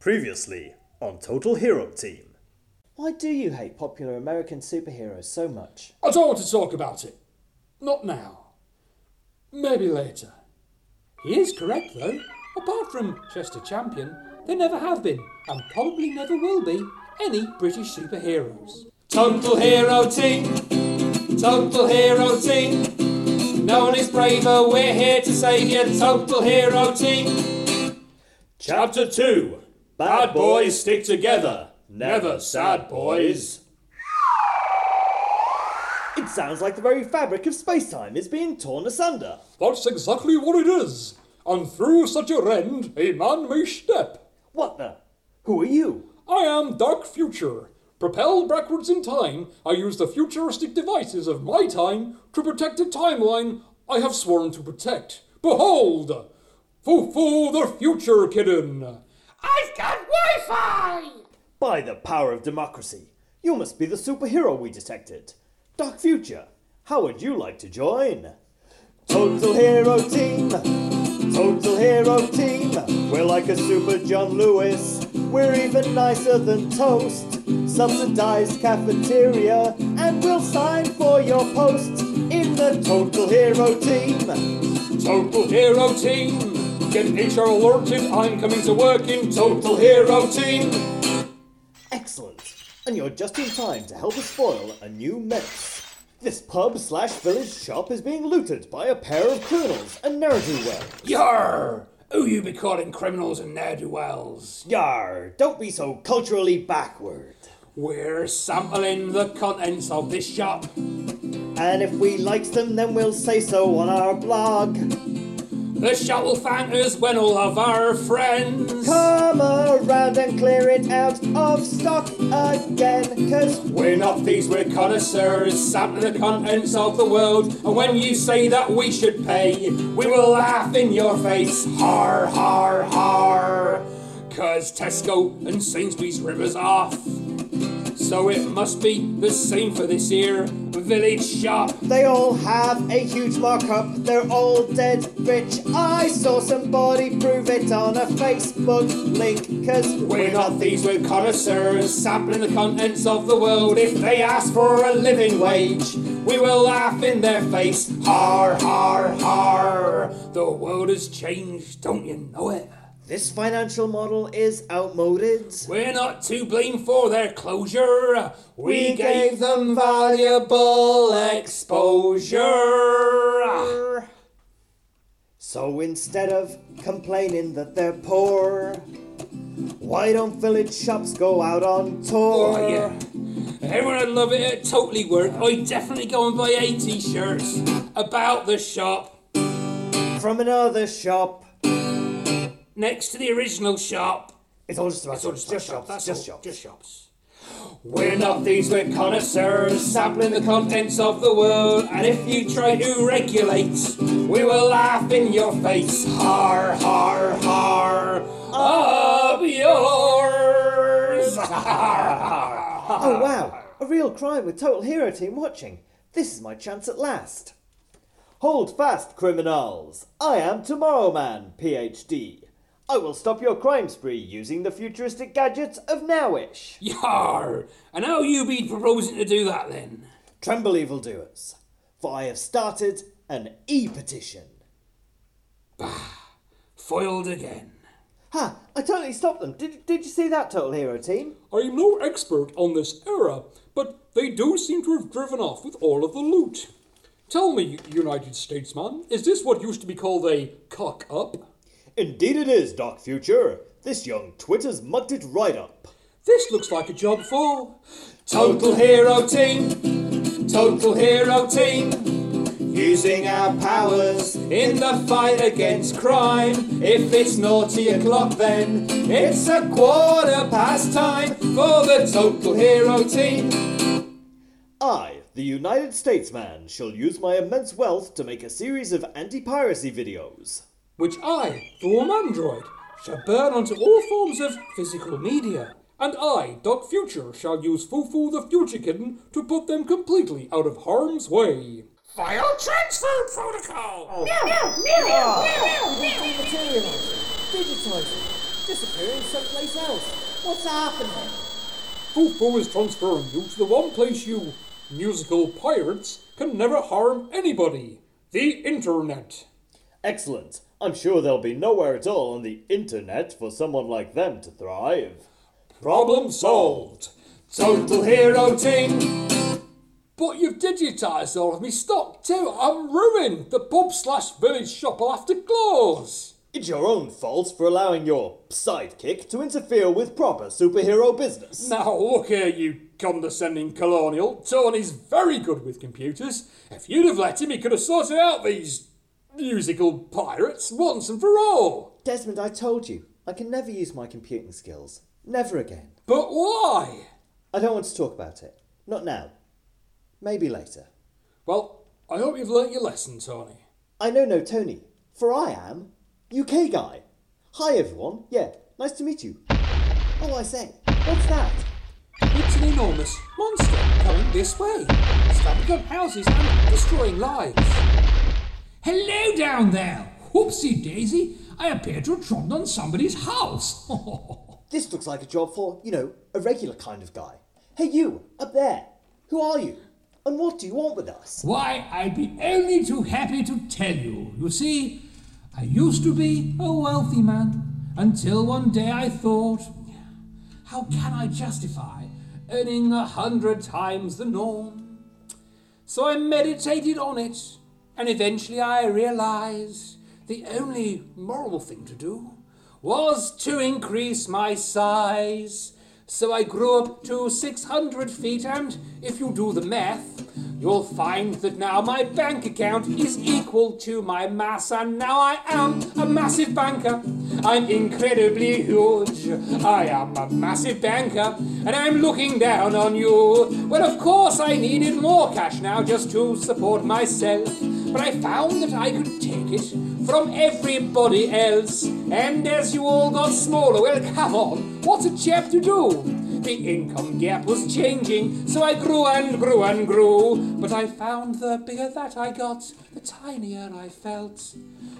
Previously on Total Hero Team. Why do you hate popular American superheroes so much? I don't want to talk about it. Not now. Maybe later. He is correct, though. Apart from Chester Champion, there never have been, and probably never will be, any British superheroes. Total Hero Team! Total Hero Team! No one is braver, we're here to save you, Total Hero Team! Chapter 2 Bad Boys Stick Together, Never Sad Boys. It sounds like the very fabric of space-time is being torn asunder. That's exactly what it is. And through such a rend, a man may step. What the? Who are you? I am Dark Future. Propelled backwards in time, I use the futuristic devices of my time to protect a timeline I have sworn to protect. Behold! Fufu the Future Kitten! I've got Wi-Fi! By the power of democracy, you must be the superhero we detected. Dark Future, how would you like to join? Total Hero Team! Total Hero Team! We're like a super John Lewis. We're even nicer than toast. Subsidized cafeteria, and we'll sign for your post in the Total Hero Team. Total Hero Team! Get HR alerted, I'm coming to work in Total Hero Team! Excellent. And you're just in time to help us spoil a new menace. This pub slash village shop is being looted by a pair of criminals and ne'er-do-well. Yar! Who you be calling criminals and ne'er-do-wells? Yar, don't be so culturally backward. We're sampling the contents of this shop. And if we likes them, then we'll say so on our blog. The shop will thank us when all of our friends Come around and clear it out of stock again, cause We're not thieves, we're connoisseurs, sampling the contents of the world. And when you say that we should pay, we will laugh in your face. Har, har, har. Cause Tesco and Sainsbury's rivers off. So it must be the same for this here village shop. they all have a huge markup. They're all dead rich. I saw somebody prove it on a Facebook link, cause We're not thieves, we're connoisseurs, sampling the contents of the world. If they ask for a living wage, we will laugh in their face. Har, har, har. The world has changed, don't you know it? This financial model is outmoded. We're not to blame for their closure. We gave them valuable exposure. So instead of complaining that they're poor, why don't village shops go out on tour? Oh, yeah. Everyone would love it. It totally work. I'd definitely go and buy eight t-shirts about the shop From another shop. Next to the original shop. It's all just about It's all shops. just, Just shops. shops. Just all. shops. Just shops. We're not these, we're connoisseurs, sampling the contents of the world. And if you try to regulate, we will laugh in your face. Har, har, har. Up yours. Oh wow, a real crime with Total Hero Team watching. This is my chance at last. Hold fast, criminals. I am Tomorrow Man, PhD. I will stop your crime spree using the futuristic gadgets of Nowish. Yar. And how you be proposing to do that then? Tremble, evildoers, for I have started an e-petition. Bah! Foiled again. Ha! I totally stopped them. Did, did you see that, Total Hero Team? I'm no expert on this era, but they do seem to have driven off with all of the loot. Tell me, United Statesman, is this what used to be called a cock up? Indeed it is, Doc Future. This young twitter's mucked it right up. This looks like a job for. Total Hero Team, Total Hero Team. Using our powers in the fight against crime. If it's naughty o'clock, then it's a quarter past time for the Total Hero Team. I, the United States man, shall use my immense wealth to make a series of anti-piracy videos. Which I, the Womandroid, shall burn onto all forms of physical media. And I, Doc Future, shall use Fufu the Future Kitten to put them completely out of harm's way. File transfer protocol. Dematerializing, ah. digitizing, disappearing someplace else. What's happening? Foo is transferring you to the one place you musical pirates can never harm anybody the internet. Excellent. I'm sure there'll be nowhere at all on the internet for someone like them to thrive. Problem solved. Total hero team. But you've digitised all of me stock too. I'm ruined. The pub slash village shop will have to close. It's your own fault for allowing your sidekick to interfere with proper superhero business. Now look here, you condescending colonial. Tony's very good with computers. If you'd have let him, he could have sorted out these musical pirates once and for all. Desmond, I told you, I can never use my computing skills. Never again. But why? I don't want to talk about it. Not now. Maybe later. Well, I hope you've learnt your lesson, Tony. I know no Tony, for I am UK guy. Hi everyone. Yeah, nice to meet you. Oh, I say, what's that? It's an enormous monster coming this way, stabbing up houses and destroying lives. Hello down there! Whoopsie daisy, I appear to have trodden on somebody's house. This looks like a job for, you know, a regular kind of guy. Hey, you, up there. Who are you? And what do you want with us? Why, I'd be only too happy to tell you. You see, I used to be a wealthy man until one day I thought, how can I justify earning a hundred times the norm? So I meditated on it, and eventually I realized the only moral thing to do was to increase my size. So I grew up to 600 feet, and if you do the math, you'll find that now my bank account is equal to my mass, and now I am a massive banker. I'm incredibly huge. I am a massive banker, and I'm looking down on you. Well, of course, I needed more cash now just to support myself, but I found that I could take it from everybody else. And as you all got smaller, well, come on, what's a chap to do? The income gap was changing, so I grew and grew and grew. But I found the bigger that I got, the tinier I felt.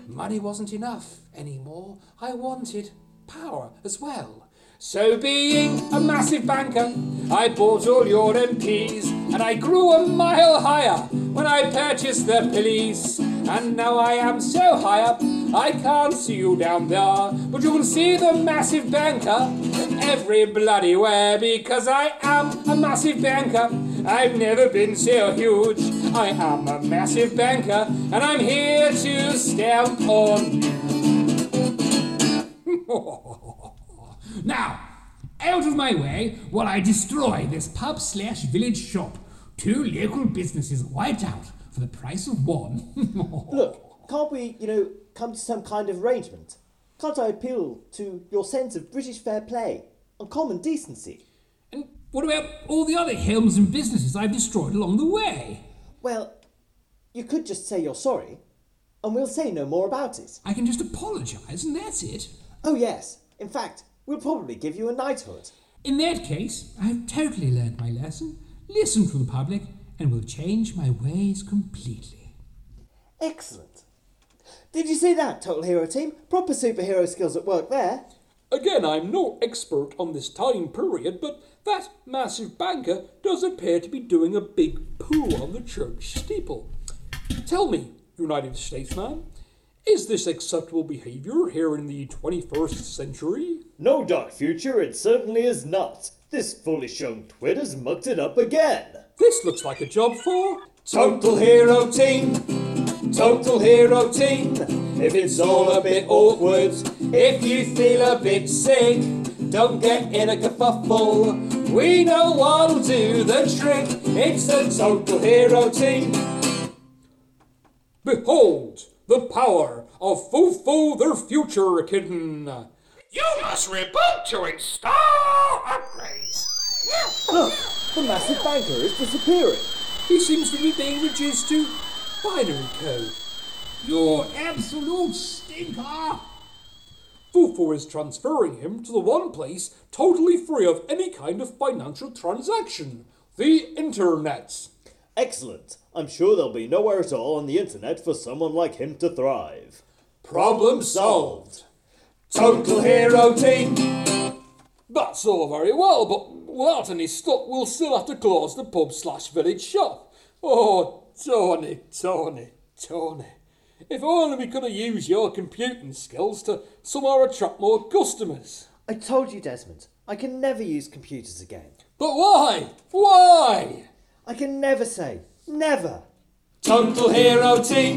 Money wasn't enough anymore. I wanted power as well. So, being a massive banker, I bought all your MPs and I grew a mile higher when I purchased the police. And now I am so high up, I can't see you down there, but you can see the massive banker every bloody where because I am a massive banker. I've never been so huge. I am a massive banker, and I'm here to stamp on you. now, out of my way while I destroy this pub slash village shop. Two local businesses wiped out for the price of one. Look, can't we, you know, come to some kind of arrangement? Can't I appeal to your sense of British fair play and common decency? and what about all the other homes and businesses I've destroyed along the way? Well, you could just say you're sorry, and we'll say no more about it. I can just apologise and that's it. Oh, yes. In fact, we'll probably give you a knighthood. In that case, I've totally learnt my lesson, listened to the public, and will change my ways completely. Excellent. Did you see that, Total Hero Team? Proper superhero skills at work there. Again, I'm no expert on this time period, but that massive banker does appear to be doing a big poo on the church steeple. Tell me, United States man, is this acceptable behavior here in the 21st century? No, Dark Future, it certainly is not. This foolish young twit has mucked it up again. This looks like a job for. Total hero team. Total hero team. If it's all a bit awkward, if you feel a bit sick, don't get in a kerfuffle. We know what'll do the trick. It's the total hero team. Behold the power of Fufu their future kitten. You must reboot to install upgrades. Look, the massive banker is disappearing. He seems to be being reduced to binary code. You absolute stinker! Fufu is transferring him to the one place totally free of any kind of financial transaction the internet. Excellent. I'm sure there'll be nowhere at all on the internet for someone like him to thrive. Problem solved. Total Hero Team. That's all very well, but without any stock, we'll still have to close the pub slash village shop. Oh, Tony, Tony, Tony. If only we could have used your computing skills to somehow attract more customers. I told you, Desmond, I can never use computers again. But why? Why? I can never say, never. Total Hero Team.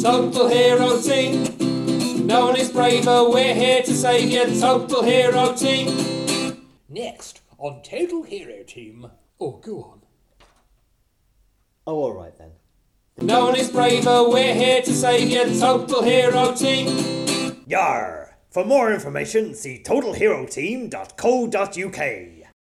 Total Hero Team. No one is braver, we're here to save you. Total Hero Team. Next on Total Hero Team. Oh, go on. Oh, alright then. No one is braver, we're here to save you. Total Hero Team. Yar! For more information, see totalheroteam.co.uk.